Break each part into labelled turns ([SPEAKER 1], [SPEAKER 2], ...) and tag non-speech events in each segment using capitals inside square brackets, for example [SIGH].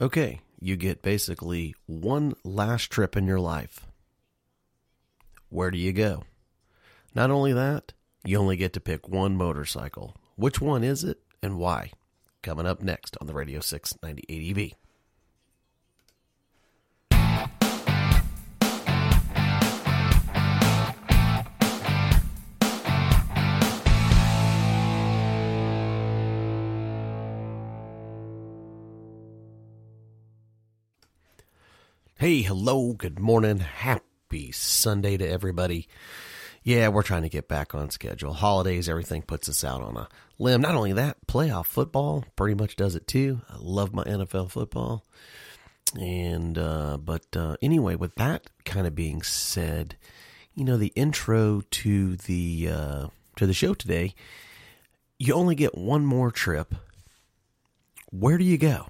[SPEAKER 1] Okay, you get basically one last trip in your life. Where do you go? Not only that, you only get to pick one motorcycle. Which one is it and why? Coming up next on the Radio 690 ADV. Hey, hello, good morning, happy Sunday to everybody. Yeah, we're trying to get back on schedule. Holidays, everything puts us out on a limb. Not only that, playoff football pretty much does it too. I love my NFL football. And, uh, but, uh, anyway, with that kind of being said, you know, the intro to the, uh, to the show today, you only get one more trip. Where do you go?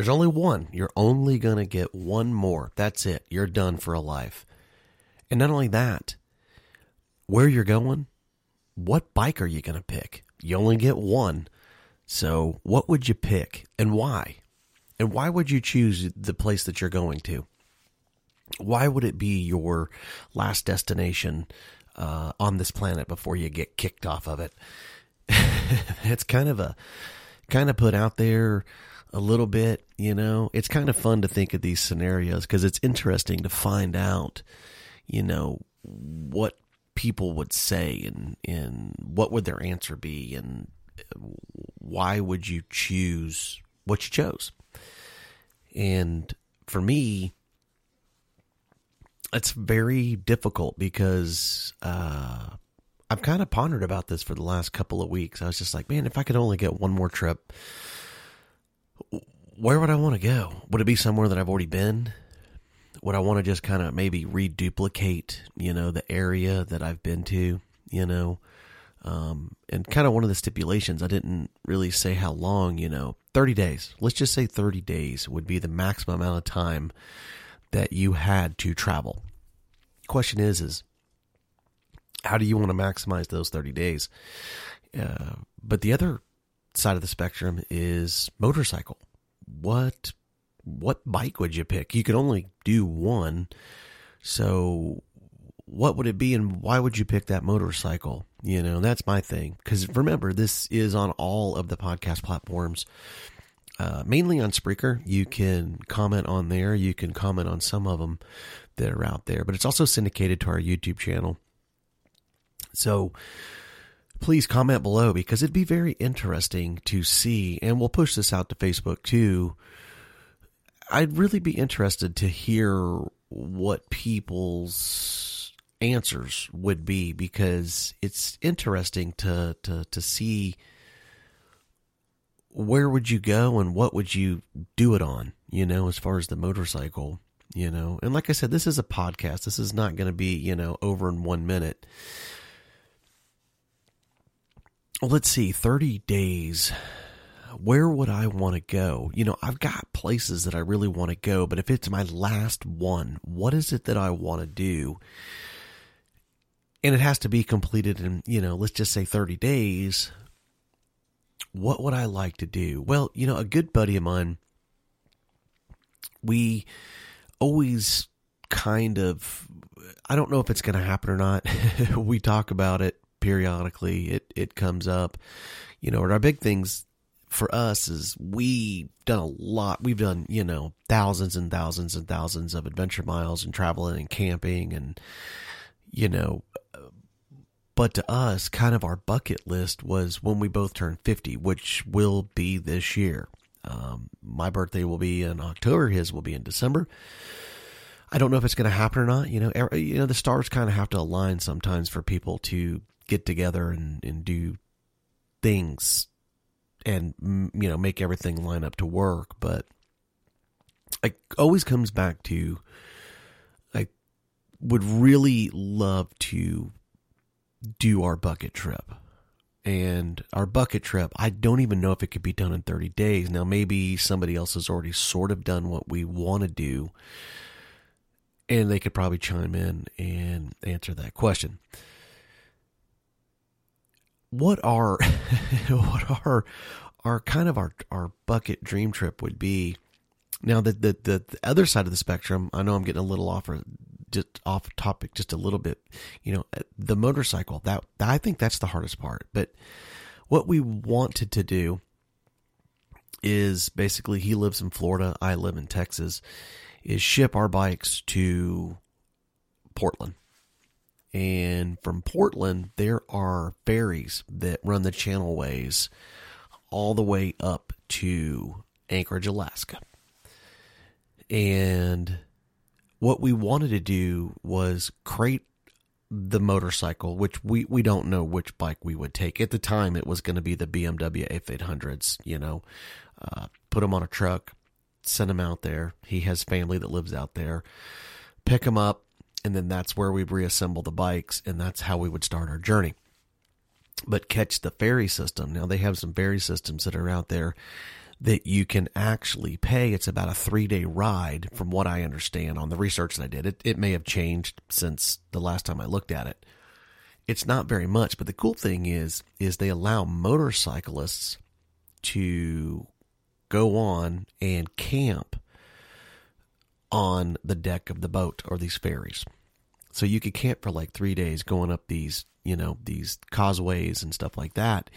[SPEAKER 1] There's only one. You're only going to get one more. That's it. You're done for a life. And not only that, where you're going, what bike are you going to pick? You only get one. So, what would you pick and why? And why would you choose the place that you're going to? Why would it be your last destination uh, on this planet before you get kicked off of it? [LAUGHS] it's kind of a kind of put out there a little bit, you know. It's kind of fun to think of these scenarios because it's interesting to find out, you know, what people would say and and what would their answer be and why would you choose what you chose. And for me, it's very difficult because uh, I've kind of pondered about this for the last couple of weeks. I was just like, man, if I could only get one more trip, where would I want to go? Would it be somewhere that I've already been? Would I want to just kind of maybe reduplicate, you know, the area that I've been to, you know? Um, and kind of one of the stipulations, I didn't really say how long, you know, 30 days. Let's just say 30 days would be the maximum amount of time that you had to travel. Question is, is how do you want to maximize those 30 days? Uh, but the other side of the spectrum is motorcycle. What what bike would you pick? You could only do one. So what would it be and why would you pick that motorcycle? You know, that's my thing. Because remember, this is on all of the podcast platforms, uh, mainly on Spreaker. You can comment on there. You can comment on some of them that are out there, but it's also syndicated to our YouTube channel. So please comment below because it'd be very interesting to see, and we'll push this out to Facebook too. I'd really be interested to hear what people's answers would be because it's interesting to to to see where would you go and what would you do it on you know as far as the motorcycle you know. And like i said this is a podcast. This is not going to be you know over in 1 minute let's see 30 days where would I want to go? You know, I've got places that I really want to go, but if it's my last one, what is it that I want to do? And it has to be completed in, you know, let's just say 30 days. What would I like to do? Well, you know, a good buddy of mine, we always kind of, I don't know if it's going to happen or not. [LAUGHS] we talk about it periodically. It, it comes up, you know, and our big things for us is we've done a lot. We've done, you know, thousands and thousands and thousands of adventure miles and traveling and camping and, you know, but to us, kind of our bucket list was when we both turned 50, which will be this year. Um, my birthday will be in October. His will be in December. I don't know if it's going to happen or not. You know, every, you know, the stars kind of have to align sometimes for people to get together and, and do things and you know make everything line up to work but it always comes back to I would really love to do our bucket trip. And our bucket trip, I don't even know if it could be done in 30 days. Now, maybe somebody else has already sort of done what we want to do, and they could probably chime in and answer that question. What are [LAUGHS] what are our kind of our our bucket dream trip would be? Now, the, the the the other side of the spectrum, I know I'm getting a little off or just off topic just a little bit. You know, eh, the motorcycle that I think that's the hardest part. But what we wanted to do is basically he lives in Florida, I live in Texas, is ship our bikes to Portland. And from Portland, there are ferries that run the channelways all the way up to Anchorage, Alaska. And what we wanted to do was create the motorcycle, which we, we don't know which bike we would take. At the time, it was going to be the BMW F800s, you know, uh, put them on a truck, send him out there. He has family that lives out there. Pick him up, and then that's where we'd reassemble the bikes, and that's how we would start our journey. But catch the ferry system. Now, they have some ferry systems that are out there that you can actually pay. It's about a three day ride, from what I understand on the research that I did. It, it may have changed since the last time I looked at it. It's not very much, but the cool thing is, is they allow motorcyclists to go on and camp on the deck of the boat or these ferries. So you could camp for like three days going up these, you know, these causeways and stuff like that,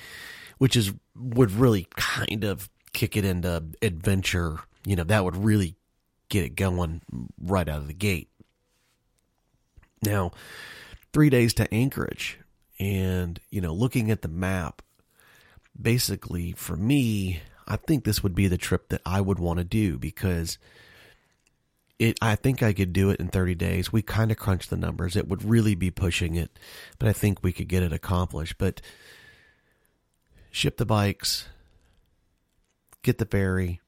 [SPEAKER 1] which is would really kind of kick it into adventure, you know, that would really get it going right out of the gate. Now, three days to Anchorage, and, you know, looking at the map, basically for me, I think this would be the trip that I would want to do because it I think I could do it in 30 days. We kind of crunched the numbers. It would really be pushing it, but I think we could get it accomplished. But ship the bikes, get the ferry,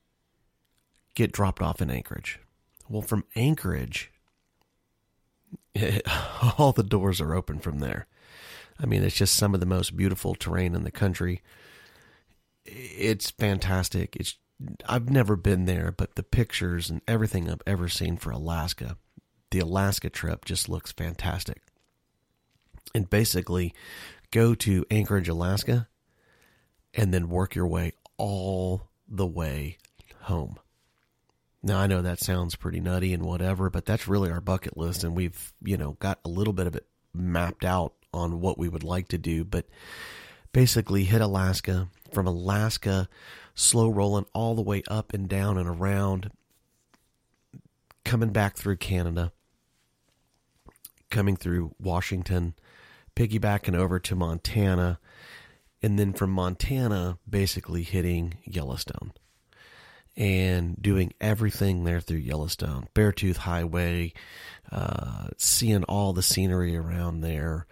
[SPEAKER 1] get dropped off in Anchorage. Well, from Anchorage, it, [LAUGHS] all the doors are open from there. I mean, it's just some of the most beautiful terrain in the country. It's fantastic. It's I've never been there, but the pictures and everything I've ever seen for Alaska, the Alaska trip just looks fantastic. And basically, go to Anchorage, Alaska, and then work your way all the way home. Now I know that sounds pretty nutty and whatever, but that's really our bucket list and we've, you know, got a little bit of it mapped out on what we would like to do, but basically hit Alaska, from Alaska slow rolling all the way up and down and around coming back through Canada, coming through Washington, piggybacking over to Montana, and then from Montana, basically hitting Yellowstone and doing everything there through Yellowstone, Beartooth Highway, uh, seeing all the scenery around there,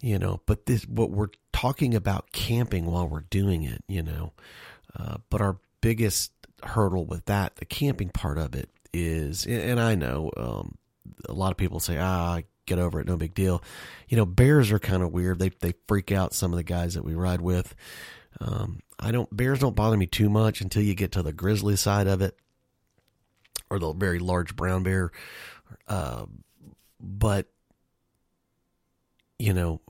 [SPEAKER 1] you know. But this, what we're talking about camping while we're doing it, you know. Uh, but our biggest hurdle with that, the camping part of it, is, and I know um, a lot of people say, ah, get over it, no big deal. You know, bears are kind of weird. They they freak out some of the guys that we ride with. Um, I don't bears don't bother me too much until you get to the grizzly side of it, or the very large brown bear. Uh, but you know,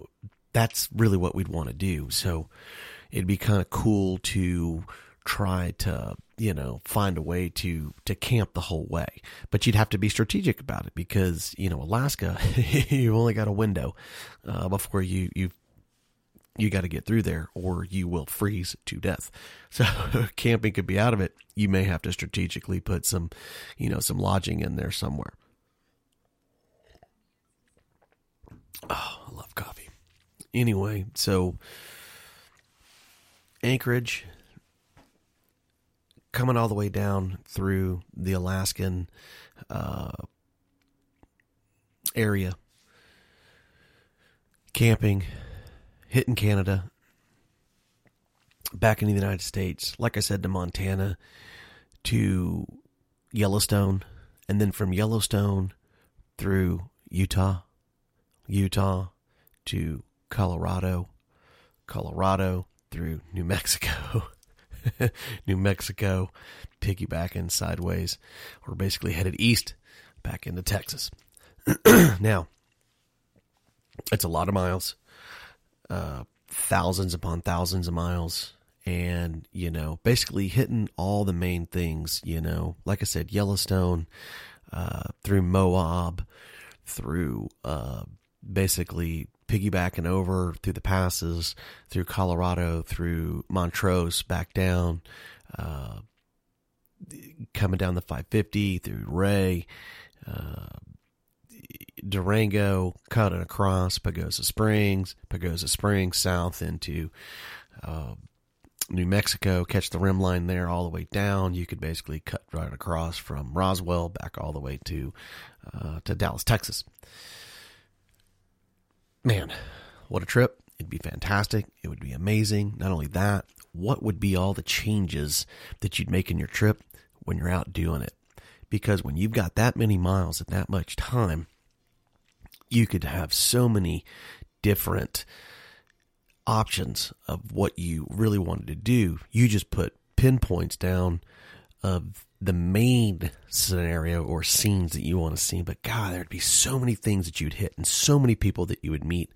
[SPEAKER 1] that's really what we'd want to do. So it'd be kind of cool to try to you know find a way to to camp the whole way. But you'd have to be strategic about it because you know alaska [LAUGHS] you've only got a window uh, before you you you got to get through there or you will freeze to death. So [LAUGHS] camping could be out of it. You may have to strategically put some you know some lodging in there somewhere. Oh i love coffee. Anyway so anchorage coming all the way down through the Alaskan uh, area, camping, hitting Canada, back into the United States, like I said, to Montana, to Yellowstone, and then from Yellowstone through Utah, Utah to Colorado, Colorado through New Mexico, [LAUGHS] New Mexico, piggybacking sideways. We're basically headed east back into Texas. [CLEARS THROAT] now, it's a lot of miles, uh, thousands upon thousands of miles. And, you know, basically hitting all the main things, you know, like I said, Yellowstone, uh, through Moab, through, uh, basically piggybacking over through the passes, through Colorado, through Montrose, back down, uh, coming down the 550 through Ouray, uh, Durango, cutting across Pagosa Springs, Pagosa Springs south into uh, New Mexico, catch the rim line there all the way down. You could basically cut right across from Roswell back all the way to uh, to Dallas, Texas. Man, what a trip! It'd be fantastic. It would be amazing. Not only that, what would be all the changes that you'd make in your trip when you're out doing it? Because when you've got that many miles at that much time, you could have so many different options of what you really wanted to do. You just put pinpoints down of the main scenario or scenes that you want to see. But God, there'd be so many things that you'd hit and so many people that you would meet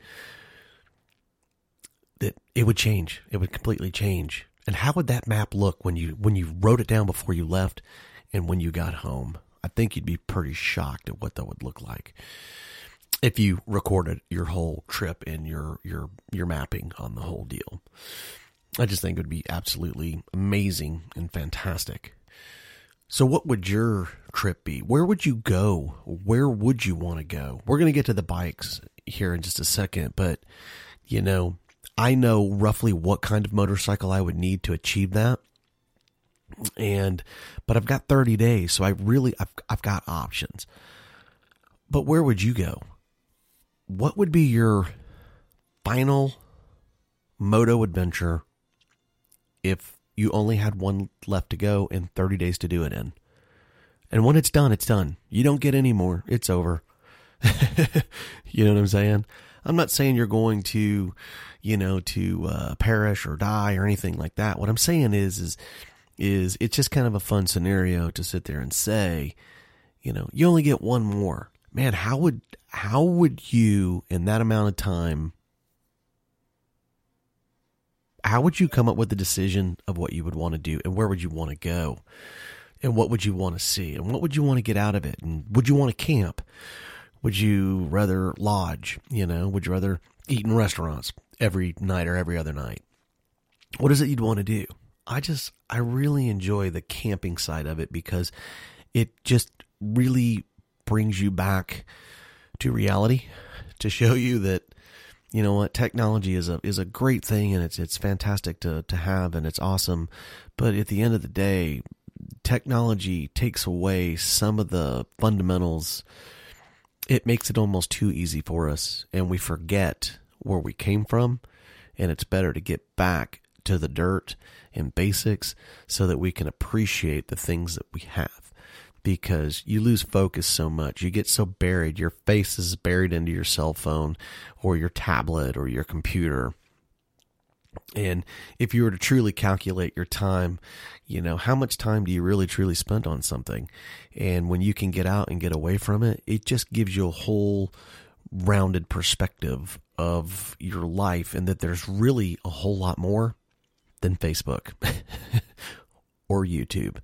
[SPEAKER 1] that it would change. It would completely change. And how would that map look when you when you wrote it down before you left and when you got home? I think you'd be pretty shocked at what that would look like if you recorded your whole trip and your your your mapping on the whole deal. I just think it would be absolutely amazing and fantastic. So what would your trip be? Where would you go? Where would you want to go? We're going to get to the bikes here in just a second, but you know, I know roughly what kind of motorcycle I would need to achieve that. And but I've got 30 days, so I really I've I've got options. But where would you go? what would be your final moto adventure if you only had one left to go and 30 days to do it in? And when it's done, it's done. You don't get any more. It's over. [LAUGHS] you know what I'm saying? I'm not saying you're going to, you know, to uh, perish or die or anything like that. What I'm saying is, is, is it's just kind of a fun scenario to sit there and say, you know, you only get one more man, how would how would you in that amount of time how would you come up with the decision of what you would want to do and where would you want to go? And what would you want to see? And what would you want to get out of it? And would you want to camp? Would you rather lodge? You know, would you rather eat in restaurants every night or every other night? What is it you'd want to do? I just, I really enjoy the camping side of it because it just really brings you back to reality to show you that you know what technology is a is a great thing and it's it's fantastic to to have and it's awesome. But at the end of the day technology takes away some of the fundamentals. It makes it almost too easy for us and we forget where we came from and it's better to get back to the dirt and basics so that we can appreciate the things that we have because you lose focus so much. You get so buried. Your face is buried into your cell phone or your tablet or your computer. And if you were to truly calculate your time, you know, how much time do you really truly spend on something? And when you can get out and get away from it, it just gives you a whole rounded perspective of your life and that there's really a whole lot more than Facebook [LAUGHS] or YouTube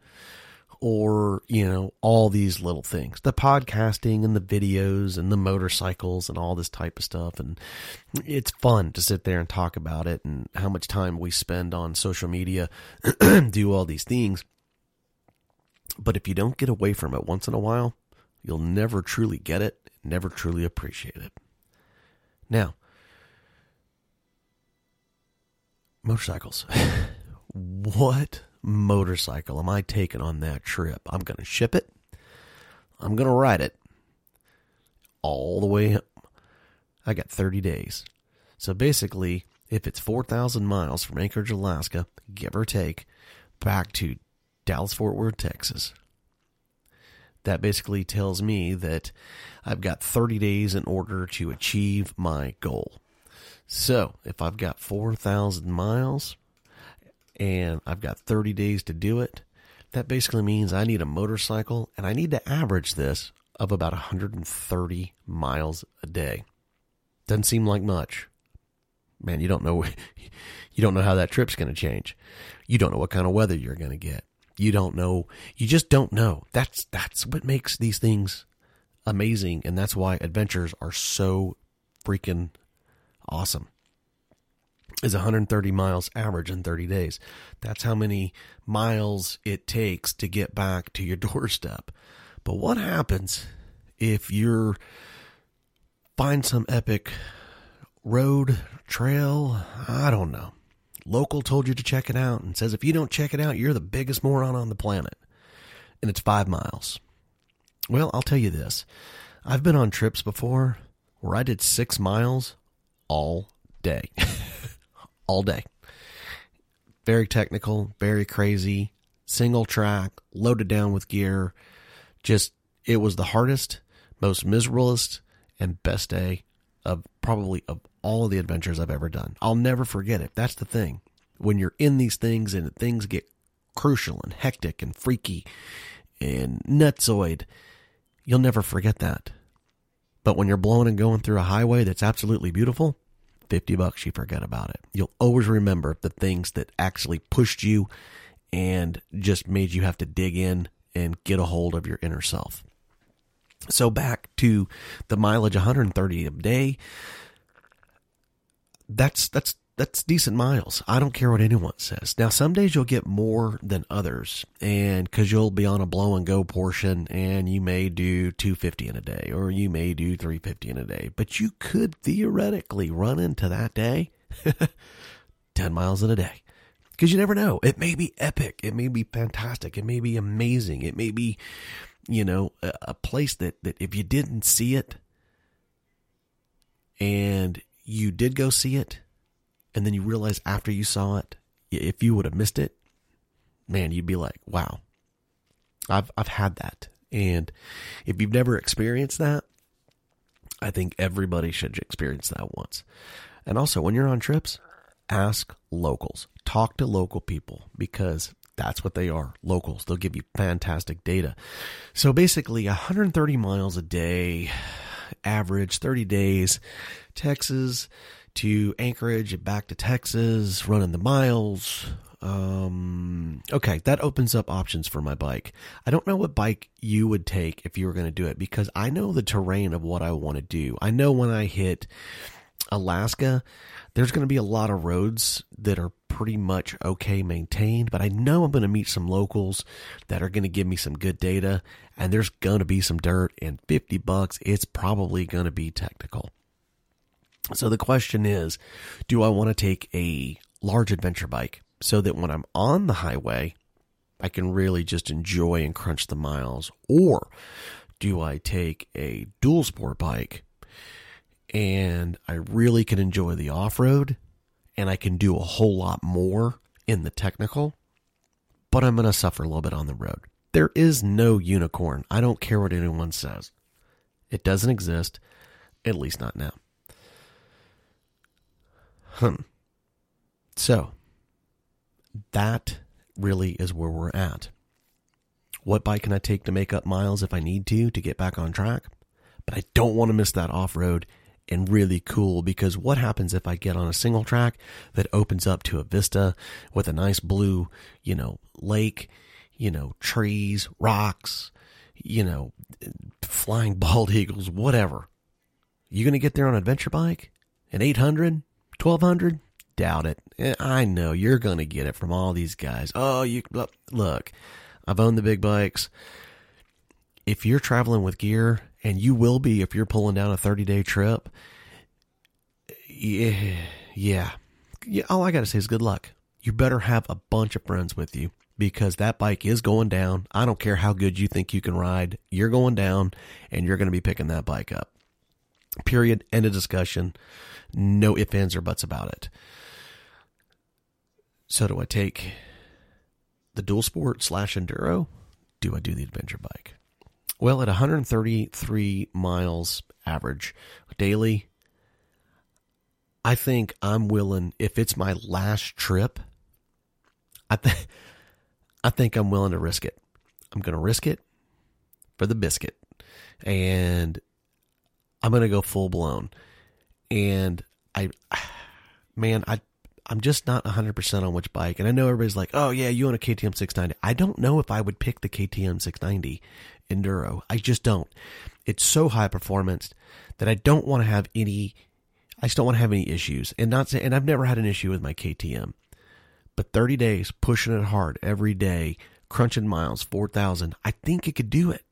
[SPEAKER 1] or, you know, all these little things. The podcasting and the videos and the motorcycles and all this type of stuff. And it's fun to sit there and talk about it and how much time we spend on social media, [CLEARS THROAT] do all these things. But if you don't get away from it once in a while, you'll never truly get it, never truly appreciate it. Now, motorcycles. [LAUGHS] what motorcycle am I taking on that trip? I'm going to ship it. I'm going to ride it all the way home. I got 30 days. So basically, if it's 4,000 miles from Anchorage, Alaska, give or take, back to Dallas Fort Worth, Texas, That basically tells me that I've got 30 days in order to achieve my goal. So if I've got 4,000 miles and I've got 30 days to do it, that basically means I need a motorcycle and I need to average this of about 130 miles a day. Doesn't seem like much. Man, you don't know [LAUGHS] you don't know how that trip's going to change. You don't know what kind of weather you're going to get. You don't know. You just don't know. That's that's what makes these things amazing and that's why adventures are so freaking awesome. Is 130 miles average in 30 days. That's how many miles it takes to get back to your [LAUGHS] doorstep. But what happens if you're find some epic road, trail, I don't know. Local told you to check it out and says if you don't check it out, you're the biggest moron on the planet. And it's five miles. Well, I'll tell you this. I've been on trips before where I did six miles all day. [LAUGHS] all day. Very technical, very crazy, single track, loaded down with gear. Just, it was the hardest, most miserablest, and best day of probably of all of the adventures I've ever done. I'll never forget it. That's the thing. When you're in these things and things get crucial and hectic and freaky and nutsoid, you'll never forget that. But when you're blowing and going through a highway that's absolutely beautiful, 50 bucks, you forget about it. You'll always remember the things that actually pushed you and just made you have to dig in and get a hold of your inner self. So back to the mileage 130 a day. That's that's that's decent miles. I don't care what anyone says. Now, some days you'll get more than others, and because you'll be on a blow and go portion, and you may do 250 in a day, or you may do 350 in a day, but you could theoretically run into that day [LAUGHS] 10 miles in a day. Because you never know. It may be epic. It may be fantastic. It may be amazing. It may be, you know, a, a place that, that if you didn't see it and you did go see it, and then you realize after you saw it, if you would have missed it, man, you'd be like, wow, I've, I've had that. And if you've never experienced that, I think everybody should experience that once. And also, when you're on trips, ask locals, talk to local people because that's what they are locals. They'll give you fantastic data. So basically, 130 miles a day, average 30 days, Texas to Anchorage and back to Texas, running the miles. Um, okay, that opens up options for my bike. I don't know what bike you would take if you were going to do it because I know the terrain of what I want to do. I know when I hit Alaska, there's going to be a lot of roads that are pretty much okay maintained, but I know I'm going to meet some locals that are going to give me some good data and there's going to be some dirt and 50 bucks, it's probably going to be technical. So the question is, do I want to take a large adventure bike so that when I'm on the highway, I can really just enjoy and crunch the miles? Or do I take a dual sport bike and I really can enjoy the off road and I can do a whole lot more in the technical, but I'm going to suffer a little bit on the road? There is no unicorn. I don't care what anyone says. It doesn't exist, at least not now. Hmm. So, that really is where we're at. What bike can I take to make up miles if I need to to get back on track? But I don't want to miss that off road and really cool because what happens if I get on a single track that opens up to a vista with a nice blue, you know, lake, you know, trees, rocks, you know, flying bald [LAUGHS] eagles, whatever. You going to get there on an adventure bike? An 800? 1200 doubt it. Eh, i know. You're going to get it from all these guys. Oh you look i've owned the big bikes. If you're traveling with gear and you will be if you're pulling down a 30 day trip yeah yeah. Yeah all i got to say is good luck. You better have a bunch of friends with you because that bike is going down. I don't care how good you think you can ride you're going down and you're going to be picking that bike up period end of discussion no ifs, ands, or buts about it. So, do I take the dual sport slash enduro? Do I do the adventure bike? Well, at 133 miles average daily, I think I'm willing if it's my last trip, I think I think I'm willing to risk it. I'm going to risk it for the biscuit. And I'm going to go full blown. And I man, I I'm just not 100% on which bike. And I know everybody's like, "Oh yeah, you own a KTM 690." I don't know if I would pick the KTM 690 Enduro. I just don't. It's so high performance that I don't want to have any I just don't want to have any issues. And not say, and I've never had an issue with my KTM. But 30 days pushing it hard every day, crunching miles, 4,000, I think it could do it.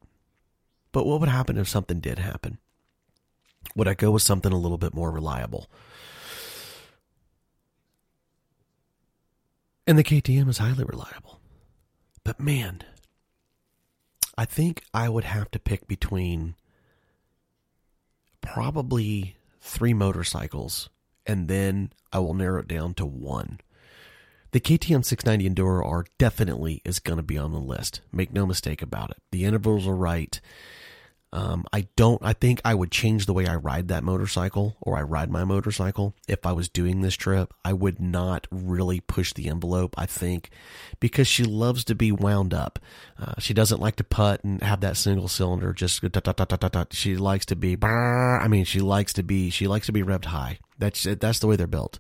[SPEAKER 1] But what would happen if something did happen? Would I go with something a little bit more reliable? And the KTM is highly reliable. But man, I think I would have to pick between probably three motorcycles and then I will narrow it down to one. The KTM 690 Enduro R definitely is going to be on the list. Make no mistake about it. The intervals are right. Um, I don't. I think I would change the way I ride that motorcycle, or I ride my motorcycle if I was doing this trip. I would not really push the envelope. I think because she loves to be wound up. Uh, she doesn't like to putt and have that single cylinder. Just she likes to be. I mean, she likes to be. She likes to be revved high. That's that's the way they're built.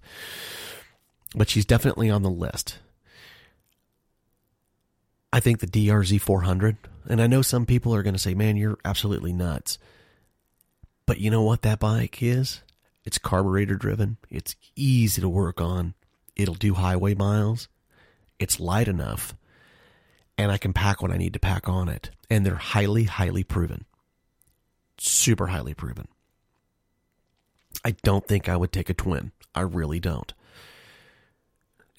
[SPEAKER 1] But she's definitely on the list. I think the DRZ 400 and I know some people are going to say, man, you're absolutely nuts. But you know what that bike is? It's carburetor driven. It's easy to work on. It'll do highway miles. It's light enough. And I can pack what I need to pack on it. And they're highly, highly proven. Super highly proven. I don't think I would take a twin. I really don't.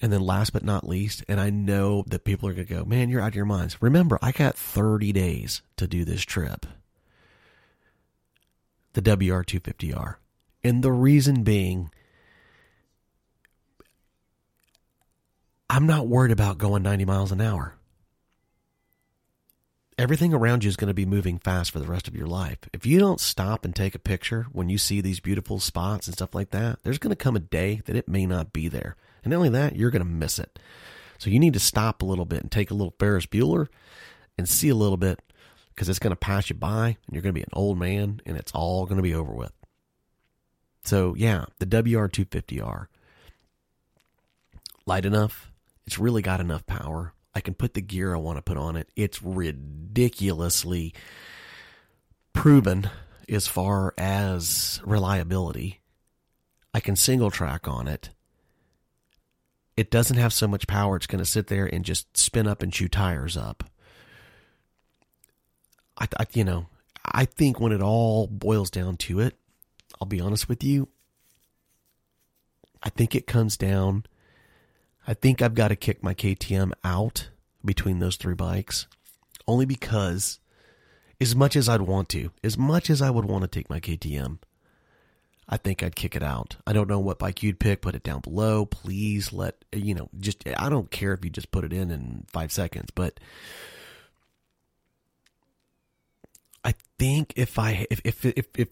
[SPEAKER 1] And then last but not least, and I know that people are going to go, man, you're out of your minds. Remember, I got 30 days to do this trip. The WR250R. And the reason being, I'm not worried about going 90 miles an hour. Everything around you is going to be moving fast for the rest of your life. If you don't stop and take a picture when you see these beautiful spots and stuff like that, there's going to come a day that it may not be there. And not only that, you're going to miss it. So you need to stop a little bit and take a little Ferris Bueller and see a little bit because it's going to pass you by and you're going to be an old man and it's all going to be over with. So, yeah, the WR250R. Light enough. It's really got enough power. I can put the gear I want to put on it. It's ridiculously proven as far as reliability. I can single track on it it doesn't have so much power. It's going to sit there and just spin up and chew tires up. I, I, you know, I think when it all boils down to it, I'll be honest with you. I think it comes down. I think I've got to kick my KTM out between those three bikes, only because, as much as I'd want to, as much as I would want to take my KTM, I think I'd kick it out. I don't know what bike you'd pick. Put it down below. Please let, you know, just, I don't care if you just put it in in five seconds, but I think if I, if, if, if, if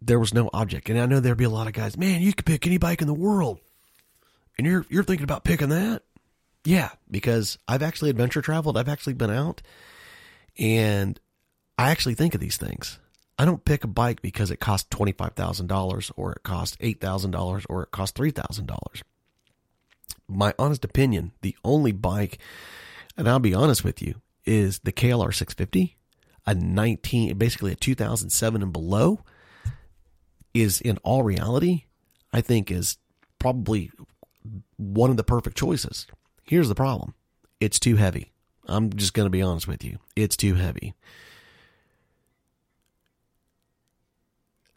[SPEAKER 1] there was no object, and I know there'd be a lot of guys, man, you could pick any bike in the world. And you're, you're thinking about picking that? Yeah, because I've actually adventure traveled. I've actually been out and I actually think of these things. I don't pick a bike because it costs $25,000 or it costs $8,000 or it costs $3,000. My honest opinion, the only bike, and I'll be honest with you, is the KLR 650, a 19, basically a 2007 and below, is in all reality, I think is probably one of the perfect choices. Here's the problem it's too heavy. I'm just going to be honest with you. It's too heavy.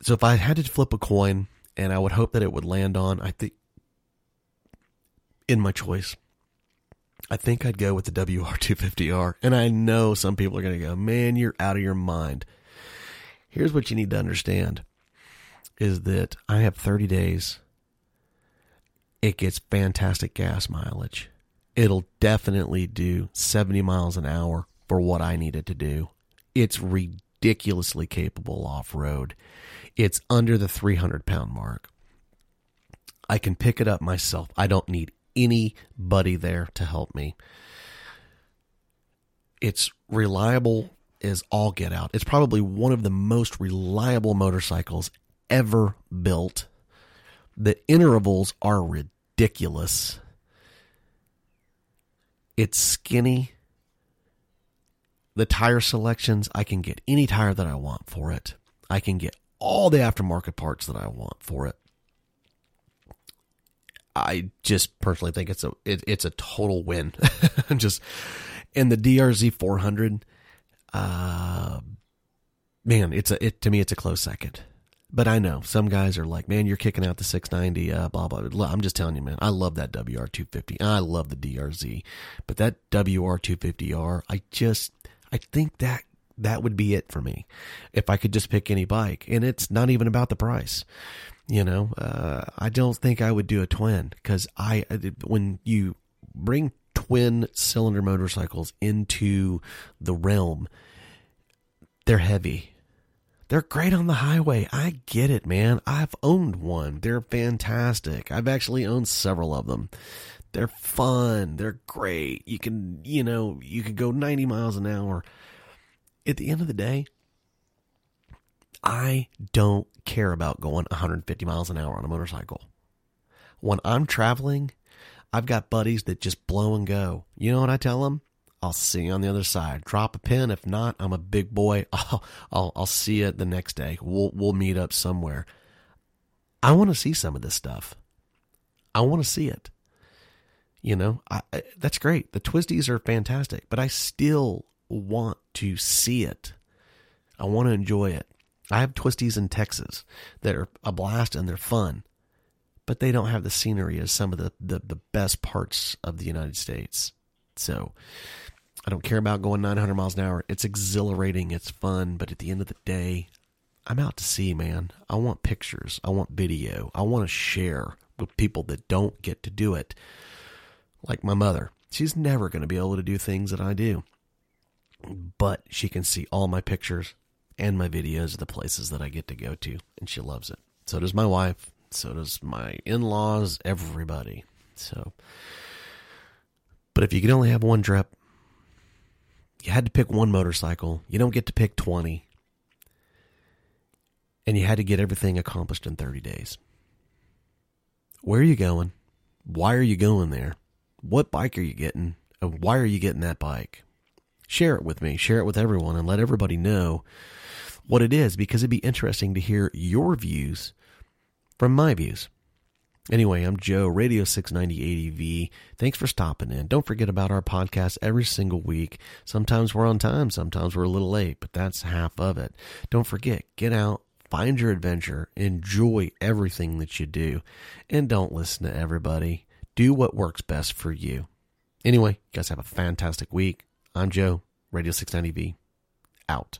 [SPEAKER 1] So if I had to flip a coin and I would hope that it would land on, I think, in my choice, I think I'd go with the WR250R. And I know some people are going to go, man, you're out of your mind. Here's what you need to understand is that I have 30 days. It gets fantastic gas mileage. It'll definitely do 70 miles an hour for what I need it to do. It's ridiculously capable off road. It's under the 300 pound mark. I can pick it up myself. I don't need anybody there to help me. It's reliable as all get out. It's probably one of the most reliable motorcycles ever built. The intervals are ridiculous. It's skinny. The tire selections, I can get any tire that I want for it. I can get all the aftermarket parts that I want for it. I just personally think it's a it, it's a total win. [LAUGHS] just and the DRZ 400 uh man, it's a it to me it's a close second. But I know some guys are like, man, you're kicking out the 690, uh, blah, blah, blah. I'm just telling you, man, I love that WR250. I love the DRZ. But that WR250R, I just, I think that that would be it for me if I could just pick any bike. And it's not even about the price. You know, uh, I don't think I would do a twin because I, when you bring twin cylinder motorcycles into the realm, they're heavy they're great on the highway. I get it, man. I've owned one. They're fantastic. I've actually owned several of them. They're fun. They're great. You can, you know, you can go 90 miles an hour. At the end of the day, I don't care about going 150 miles an hour on a motorcycle. When I'm traveling, I've got buddies that just blow and go. You know what I tell them? I'll see you on the other side. Drop a pin. If not, I'm a big boy. [LAUGHS] I'll, I'll, I'll see you the next day. We'll, we'll meet up somewhere. I want to see some of this stuff. I want to see it. You know, I, that's great. The twisties are fantastic, but I still want to see it. I want to enjoy it. I have twisties in Texas that are a blast and they're fun, but they don't have the scenery as some of the, the, the best parts of the United States. So I don't care about going 900 miles an hour. It's exhilarating, it's fun, but at the end of the day, I'm out to see, man. I want pictures, I want video, I want to share with people that don't get to do it. Like my mother. She's never going to be able to do things that I do. But she can see all my pictures and my videos of the places that I get to go to, and she loves it. So does my wife, so does my in laws, everybody. So, but if you could only have one trip, you had to pick one motorcycle. You don't get to pick 20. And you had to get everything accomplished in 30 days. Where are you going? Why are you going there? What bike are you getting? And why are you getting that bike? Share it with me. Share it with everyone and let everybody know what it is because it'd be interesting to hear your views from my views. Anyway, I'm Joe, Radio 690 ADV. Thanks for stopping in. Don't forget about our podcast every single week. Sometimes we're on time, sometimes we're a little late, but that's half of it. Don't forget, get out, find your adventure, enjoy everything that you do, and don't listen to everybody. Do what works best for you. Anyway, you guys have a fantastic week. I'm Joe, Radio 690V, out.